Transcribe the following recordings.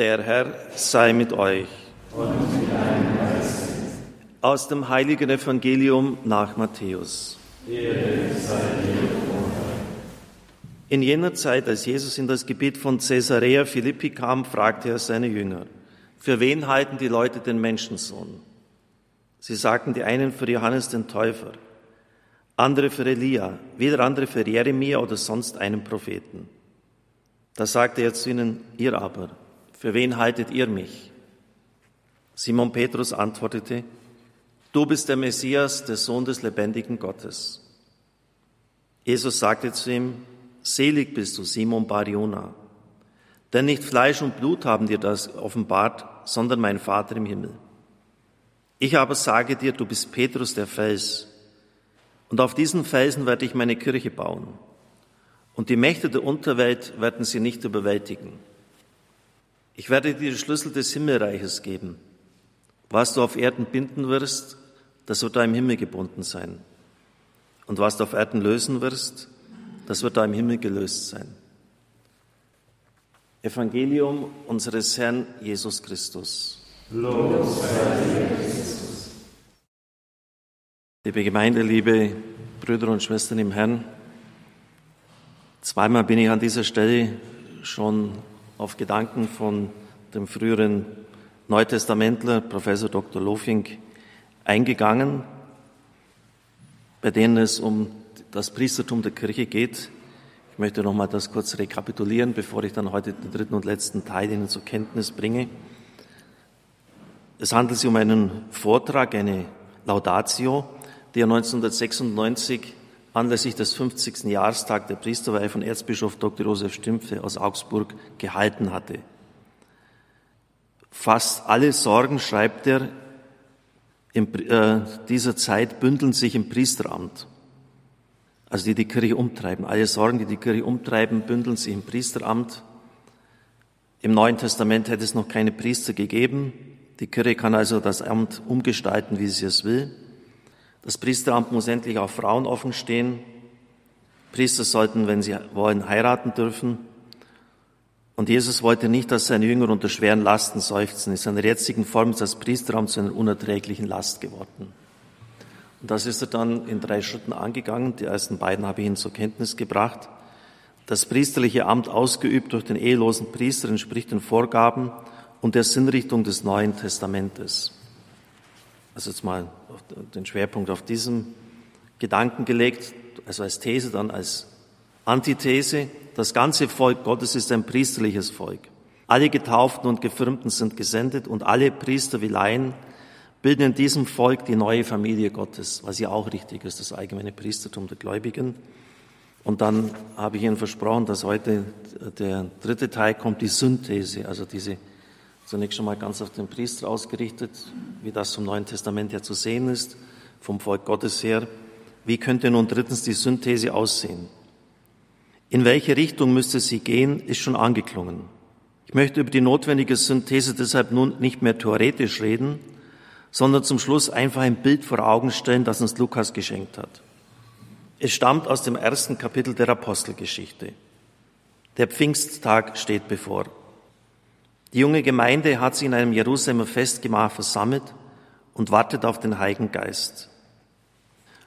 Der Herr sei mit euch. Aus dem heiligen Evangelium nach Matthäus. In jener Zeit, als Jesus in das Gebiet von Caesarea Philippi kam, fragte er seine Jünger, für wen halten die Leute den Menschensohn? Sie sagten die einen für Johannes den Täufer, andere für Elia, wieder andere für Jeremia oder sonst einen Propheten. Da sagte er zu ihnen, ihr aber, für wen haltet ihr mich? Simon Petrus antwortete, du bist der Messias, der Sohn des lebendigen Gottes. Jesus sagte zu ihm, selig bist du, Simon Bariona, denn nicht Fleisch und Blut haben dir das offenbart, sondern mein Vater im Himmel. Ich aber sage dir, du bist Petrus der Fels, und auf diesen Felsen werde ich meine Kirche bauen, und die Mächte der Unterwelt werden sie nicht überwältigen. Ich werde dir die Schlüssel des Himmelreiches geben. Was du auf Erden binden wirst, das wird da im Himmel gebunden sein. Und was du auf Erden lösen wirst, das wird da im Himmel gelöst sein. Evangelium unseres Herrn Jesus Christus. Los Christus. Liebe Gemeinde, liebe Brüder und Schwestern im Herrn, zweimal bin ich an dieser Stelle schon auf Gedanken von dem früheren Neutestamentler Professor Dr. Lofink eingegangen, bei denen es um das Priestertum der Kirche geht. Ich möchte noch mal das kurz rekapitulieren, bevor ich dann heute den dritten und letzten Teil Ihnen zur Kenntnis bringe. Es handelt sich um einen Vortrag, eine Laudatio, die er 1996 anlässlich des 50. Jahrestag der Priesterweihe von Erzbischof Dr. Josef Stümpfe aus Augsburg gehalten hatte. Fast alle Sorgen, schreibt er, in äh, dieser Zeit bündeln sich im Priesteramt. Also die die Kirche umtreiben. Alle Sorgen, die die Kirche umtreiben, bündeln sich im Priesteramt. Im Neuen Testament hätte es noch keine Priester gegeben. Die Kirche kann also das Amt umgestalten, wie sie es will. Das Priesteramt muss endlich auch Frauen offen stehen. Priester sollten, wenn sie wollen, heiraten dürfen. Und Jesus wollte nicht, dass seine Jünger unter schweren Lasten seufzen. In seiner jetzigen Form ist das Priesteramt zu einer unerträglichen Last geworden. Und das ist er dann in drei Schritten angegangen. Die ersten beiden habe ich Ihnen zur Kenntnis gebracht. Das priesterliche Amt ausgeübt durch den ehelosen Priester entspricht den Vorgaben und der Sinnrichtung des Neuen Testamentes also jetzt mal den Schwerpunkt auf diesem Gedanken gelegt, also als These, dann als Antithese. Das ganze Volk Gottes ist ein priesterliches Volk. Alle Getauften und Gefirmten sind gesendet und alle Priester wie Laien bilden in diesem Volk die neue Familie Gottes, was ja auch richtig ist, das allgemeine Priestertum der Gläubigen. Und dann habe ich Ihnen versprochen, dass heute der dritte Teil kommt, die Synthese, also diese Zunächst schon mal ganz auf den Priester ausgerichtet, wie das vom Neuen Testament her zu sehen ist, vom Volk Gottes her. Wie könnte nun drittens die Synthese aussehen? In welche Richtung müsste sie gehen, ist schon angeklungen. Ich möchte über die notwendige Synthese deshalb nun nicht mehr theoretisch reden, sondern zum Schluss einfach ein Bild vor Augen stellen, das uns Lukas geschenkt hat. Es stammt aus dem ersten Kapitel der Apostelgeschichte. Der Pfingsttag steht bevor. Die junge Gemeinde hat sich in einem Jerusalemer Festgemach versammelt und wartet auf den Heiligen Geist.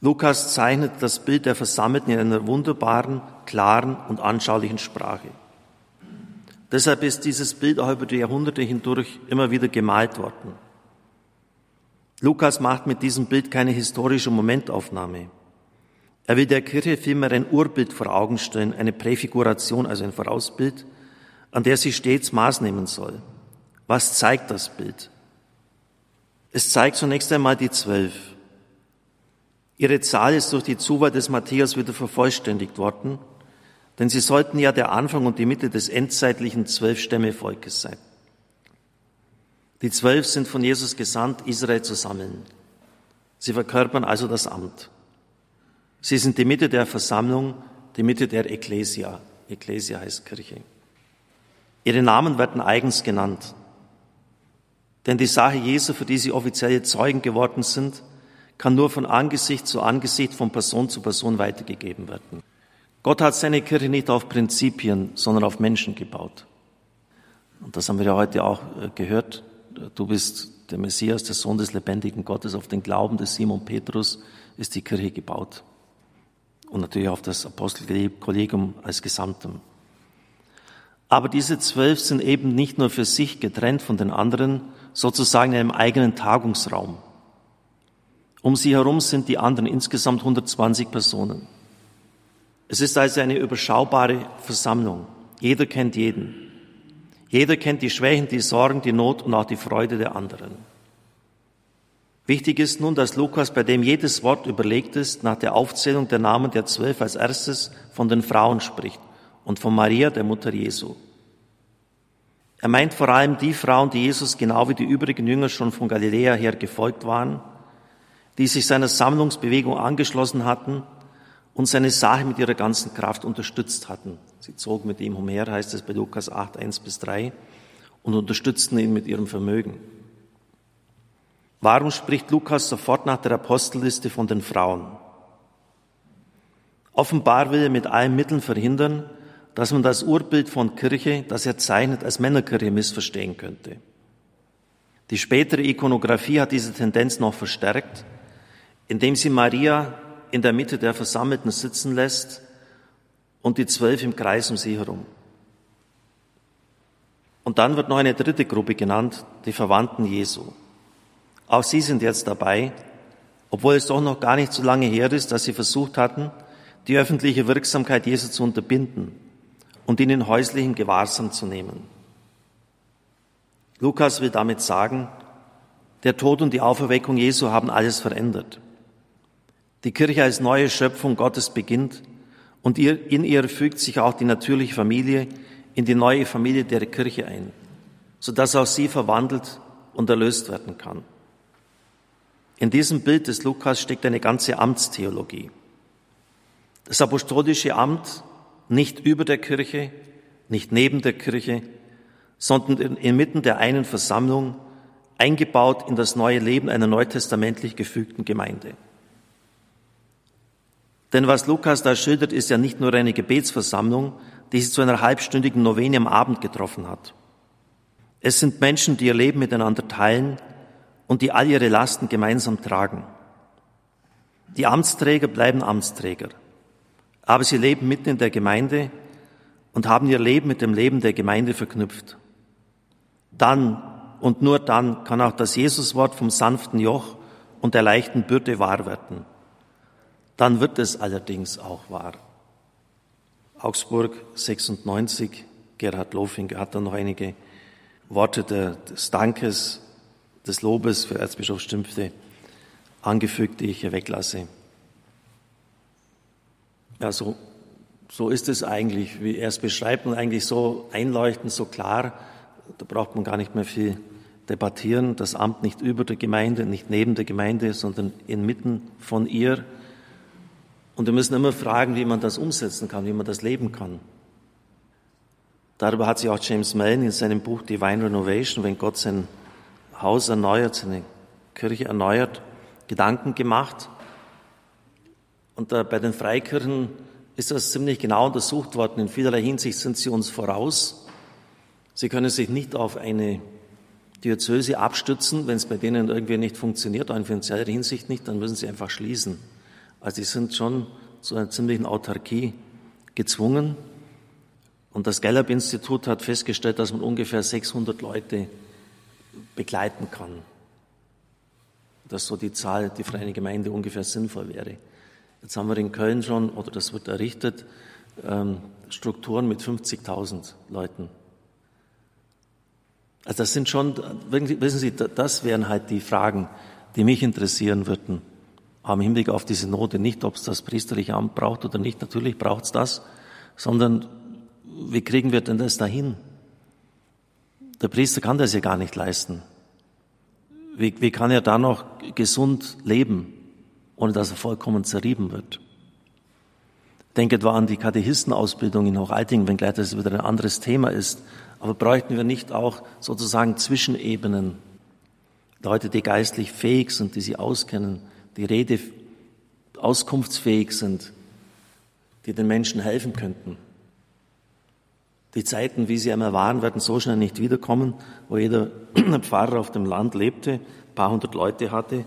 Lukas zeichnet das Bild der Versammelten in einer wunderbaren, klaren und anschaulichen Sprache. Deshalb ist dieses Bild auch über die Jahrhunderte hindurch immer wieder gemalt worden. Lukas macht mit diesem Bild keine historische Momentaufnahme. Er will der Kirche vielmehr ein Urbild vor Augen stellen, eine Präfiguration, also ein Vorausbild, an der sie stets Maß nehmen soll. Was zeigt das Bild? Es zeigt zunächst einmal die Zwölf. Ihre Zahl ist durch die Zuwahl des Matthäus wieder vervollständigt worden, denn sie sollten ja der Anfang und die Mitte des endzeitlichen Zwölfstämmevolkes sein. Die Zwölf sind von Jesus gesandt, Israel zu sammeln. Sie verkörpern also das Amt. Sie sind die Mitte der Versammlung, die Mitte der Ecclesia. Ecclesia heißt Kirche. Ihre Namen werden eigens genannt. Denn die Sache Jesu, für die sie offizielle Zeugen geworden sind, kann nur von Angesicht zu Angesicht, von Person zu Person weitergegeben werden. Gott hat seine Kirche nicht auf Prinzipien, sondern auf Menschen gebaut. Und das haben wir ja heute auch äh, gehört. Du bist der Messias, der Sohn des lebendigen Gottes. Auf den Glauben des Simon Petrus ist die Kirche gebaut. Und natürlich auf das Apostelkollegium als Gesamtem. Aber diese zwölf sind eben nicht nur für sich getrennt von den anderen, sozusagen in einem eigenen Tagungsraum. Um sie herum sind die anderen insgesamt 120 Personen. Es ist also eine überschaubare Versammlung. Jeder kennt jeden. Jeder kennt die Schwächen, die Sorgen, die Not und auch die Freude der anderen. Wichtig ist nun, dass Lukas, bei dem jedes Wort überlegt ist, nach der Aufzählung der Namen der Zwölf als erstes von den Frauen spricht und von Maria, der Mutter Jesu. Er meint vor allem die Frauen, die Jesus genau wie die übrigen Jünger schon von Galiläa her gefolgt waren, die sich seiner Sammlungsbewegung angeschlossen hatten und seine Sache mit ihrer ganzen Kraft unterstützt hatten. Sie zogen mit ihm umher, heißt es bei Lukas 8, 1 bis 3, und unterstützten ihn mit ihrem Vermögen. Warum spricht Lukas sofort nach der Apostelliste von den Frauen? Offenbar will er mit allen Mitteln verhindern, dass man das Urbild von Kirche, das er zeichnet, als Männerkirche missverstehen könnte. Die spätere Ikonografie hat diese Tendenz noch verstärkt, indem sie Maria in der Mitte der Versammelten sitzen lässt und die zwölf im Kreis um sie herum. Und dann wird noch eine dritte Gruppe genannt, die Verwandten Jesu. Auch sie sind jetzt dabei, obwohl es doch noch gar nicht so lange her ist, dass sie versucht hatten, die öffentliche Wirksamkeit Jesu zu unterbinden und ihn in häuslichen Gewahrsam zu nehmen. Lukas will damit sagen, der Tod und die Auferweckung Jesu haben alles verändert. Die Kirche als neue Schöpfung Gottes beginnt und in ihr fügt sich auch die natürliche Familie in die neue Familie der Kirche ein, sodass auch sie verwandelt und erlöst werden kann. In diesem Bild des Lukas steckt eine ganze Amtstheologie. Das apostolische Amt nicht über der Kirche, nicht neben der Kirche, sondern inmitten der einen Versammlung, eingebaut in das neue Leben einer neutestamentlich gefügten Gemeinde. Denn was Lukas da schildert, ist ja nicht nur eine Gebetsversammlung, die sich zu einer halbstündigen Novene am Abend getroffen hat. Es sind Menschen, die ihr Leben miteinander teilen und die all ihre Lasten gemeinsam tragen. Die Amtsträger bleiben Amtsträger. Aber sie leben mitten in der Gemeinde und haben ihr Leben mit dem Leben der Gemeinde verknüpft. Dann und nur dann kann auch das Jesuswort vom sanften Joch und der leichten Bürde wahr werden. Dann wird es allerdings auch wahr. Augsburg 96, Gerhard Lofing hat da noch einige Worte des Dankes, des Lobes für Erzbischof Stümpfte angefügt, die ich hier weglasse. Ja, so, so ist es eigentlich, wie er es beschreibt und eigentlich so einleuchtend, so klar. Da braucht man gar nicht mehr viel debattieren. Das Amt nicht über der Gemeinde, nicht neben der Gemeinde, sondern inmitten von ihr. Und wir müssen immer fragen, wie man das umsetzen kann, wie man das leben kann. Darüber hat sich auch James Mellon in seinem Buch Divine Renovation, wenn Gott sein Haus erneuert, seine Kirche erneuert, Gedanken gemacht. Und äh, bei den Freikirchen ist das ziemlich genau untersucht worden. In vielerlei Hinsicht sind sie uns voraus. Sie können sich nicht auf eine Diözese abstützen. Wenn es bei denen irgendwie nicht funktioniert, auch in finanzieller Hinsicht nicht, dann müssen sie einfach schließen. Also sie sind schon zu einer ziemlichen Autarkie gezwungen. Und das Gallup-Institut hat festgestellt, dass man ungefähr 600 Leute begleiten kann. Dass so die Zahl, die für eine Gemeinde ungefähr sinnvoll wäre. Jetzt haben wir in Köln schon, oder das wird errichtet, ähm, Strukturen mit 50.000 Leuten. Also das sind schon, wissen Sie, das wären halt die Fragen, die mich interessieren würden. Am Hinblick auf diese Note nicht, ob es das priesterliche Amt braucht oder nicht, natürlich braucht es das, sondern wie kriegen wir denn das dahin? Der Priester kann das ja gar nicht leisten. Wie, wie kann er da noch gesund leben? Ohne dass er vollkommen zerrieben wird. Denkt etwa an die Katechistenausbildung in Hochaltingen, wenngleich das wieder ein anderes Thema ist. Aber bräuchten wir nicht auch sozusagen Zwischenebenen? Leute, die geistlich fähig sind, die sie auskennen, die Rede auskunftsfähig sind, die den Menschen helfen könnten, Die Zeiten, wie sie einmal waren, werden so schnell nicht wiederkommen, wo jeder Pfarrer auf dem Land lebte, ein paar hundert Leute hatte,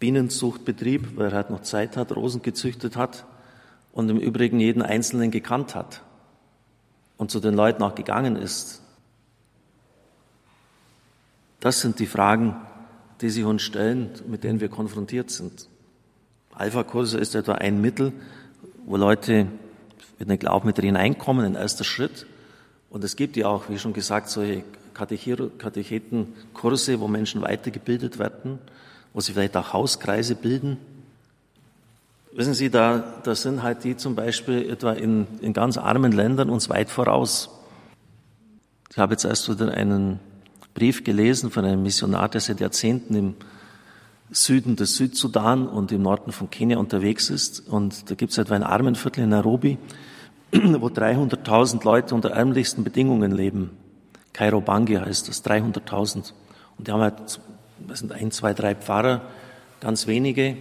Bienenzuchtbetrieb, weil er halt noch Zeit hat, Rosen gezüchtet hat und im Übrigen jeden Einzelnen gekannt hat und zu den Leuten auch gegangen ist. Das sind die Fragen, die sich uns stellen, mit denen wir konfrontiert sind. Alpha-Kurse ist etwa ein Mittel, wo Leute in den Glauben mit hineinkommen, ein erster Schritt. Und es gibt ja auch, wie schon gesagt, solche Katechetenkurse, wo Menschen weitergebildet werden, wo sie vielleicht auch Hauskreise bilden. Wissen Sie, da, da sind halt die zum Beispiel etwa in, in ganz armen Ländern uns weit voraus. Ich habe jetzt erst wieder einen Brief gelesen von einem Missionar, der seit Jahrzehnten im Süden des Südsudan und im Norden von Kenia unterwegs ist. Und da gibt es etwa ein Armenviertel in Nairobi, wo 300.000 Leute unter ärmlichsten Bedingungen leben. Kairobangi heißt das, 300.000. Und die haben halt, das sind ein, zwei, drei Pfarrer, ganz wenige.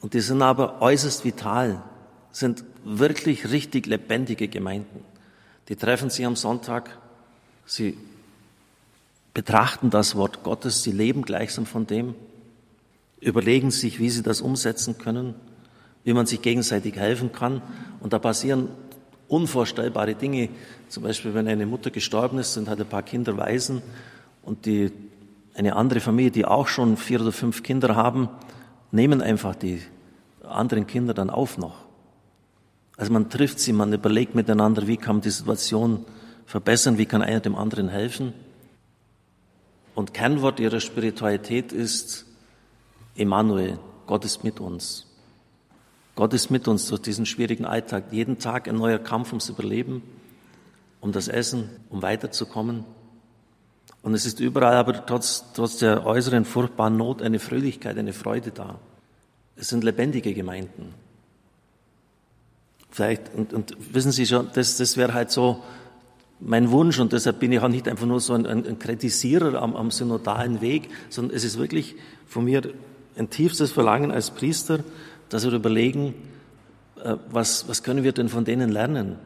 Und die sind aber äußerst vital, sind wirklich richtig lebendige Gemeinden. Die treffen sich am Sonntag, sie betrachten das Wort Gottes, sie leben gleichsam von dem, überlegen sich, wie sie das umsetzen können, wie man sich gegenseitig helfen kann. Und da passieren unvorstellbare Dinge. Zum Beispiel, wenn eine Mutter gestorben ist und hat ein paar Kinder Waisen und die, eine andere Familie, die auch schon vier oder fünf Kinder haben, nehmen einfach die anderen Kinder dann auf noch. Also man trifft sie, man überlegt miteinander, wie kann man die Situation verbessern, wie kann einer dem anderen helfen. Und Kernwort ihrer Spiritualität ist Emmanuel, Gott ist mit uns. Gott ist mit uns durch diesen schwierigen Alltag. Jeden Tag ein neuer Kampf ums Überleben, um das Essen, um weiterzukommen. Und es ist überall aber trotz, trotz der äußeren furchtbaren Not eine Fröhlichkeit, eine Freude da. Es sind lebendige Gemeinden. Vielleicht, und, und wissen Sie schon, das, das wäre halt so mein Wunsch und deshalb bin ich auch nicht einfach nur so ein, ein, ein Kritisierer am, am synodalen Weg, sondern es ist wirklich von mir ein tiefstes Verlangen als Priester, dass wir überlegen, äh, was, was können wir denn von denen lernen?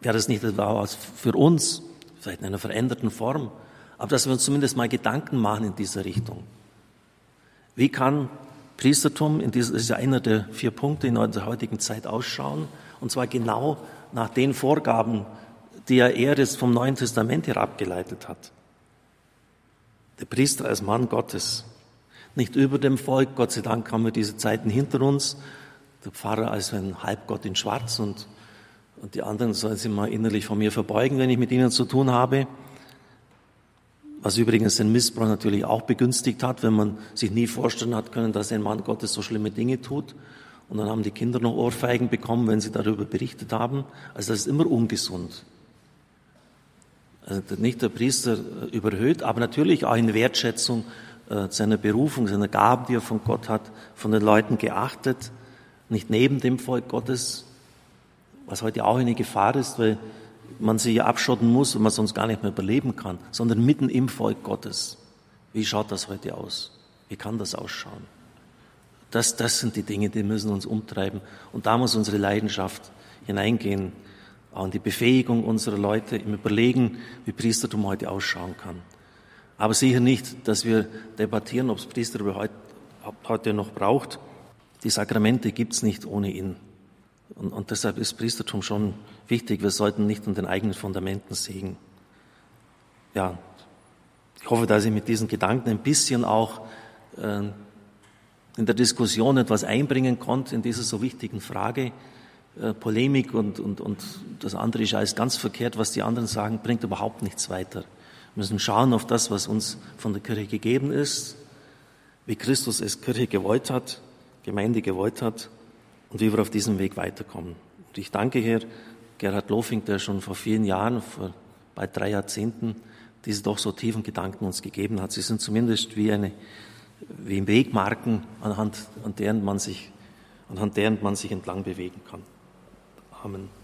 Wäre das nicht etwa für uns, vielleicht in einer veränderten Form, aber dass wir uns zumindest mal Gedanken machen in dieser Richtung. Wie kann Priestertum, in dieser, das ist ja einer der vier Punkte in unserer heutigen Zeit ausschauen, und zwar genau nach den Vorgaben, die er das vom Neuen Testament her abgeleitet hat. Der Priester als Mann Gottes, nicht über dem Volk, Gott sei Dank haben wir diese Zeiten hinter uns, der Pfarrer als ein Halbgott in Schwarz und, und die anderen sollen sich mal innerlich von mir verbeugen, wenn ich mit ihnen zu tun habe. Was übrigens den Missbrauch natürlich auch begünstigt hat, wenn man sich nie vorstellen hat können, dass ein Mann Gottes so schlimme Dinge tut. Und dann haben die Kinder noch Ohrfeigen bekommen, wenn sie darüber berichtet haben. Also das ist immer ungesund. Also nicht der Priester überhöht, aber natürlich auch in Wertschätzung äh, seiner Berufung, seiner Gaben, die er von Gott hat, von den Leuten geachtet, nicht neben dem Volk Gottes, was heute auch eine Gefahr ist, weil man sich ja abschotten muss und man sonst gar nicht mehr überleben kann, sondern mitten im Volk Gottes. Wie schaut das heute aus? Wie kann das ausschauen? Das, das sind die Dinge, die müssen uns umtreiben. Und da muss unsere Leidenschaft hineingehen, an die Befähigung unserer Leute im Überlegen, wie Priestertum heute ausschauen kann. Aber sicher nicht, dass wir debattieren, ob es Priester heute noch braucht. Die Sakramente gibt es nicht ohne ihn. Und, und, deshalb ist Priestertum schon wichtig. Wir sollten nicht an den eigenen Fundamenten sägen. Ja, ich hoffe, dass ich mit diesen Gedanken ein bisschen auch äh, in der Diskussion etwas einbringen konnte in dieser so wichtigen Frage. Äh, Polemik und, und, und das andere ist alles ganz verkehrt, was die anderen sagen, bringt überhaupt nichts weiter. Wir müssen schauen auf das, was uns von der Kirche gegeben ist, wie Christus es Kirche gewollt hat, Gemeinde gewollt hat und wie wir auf diesem Weg weiterkommen. Und ich danke hier Gerhard Lofing, der schon vor vielen Jahren, vor bald drei Jahrzehnten, diese doch so tiefen Gedanken uns gegeben hat. Sie sind zumindest wie eine, wie Wegmarken, anhand an deren man sich, anhand deren man sich entlang bewegen kann. Amen.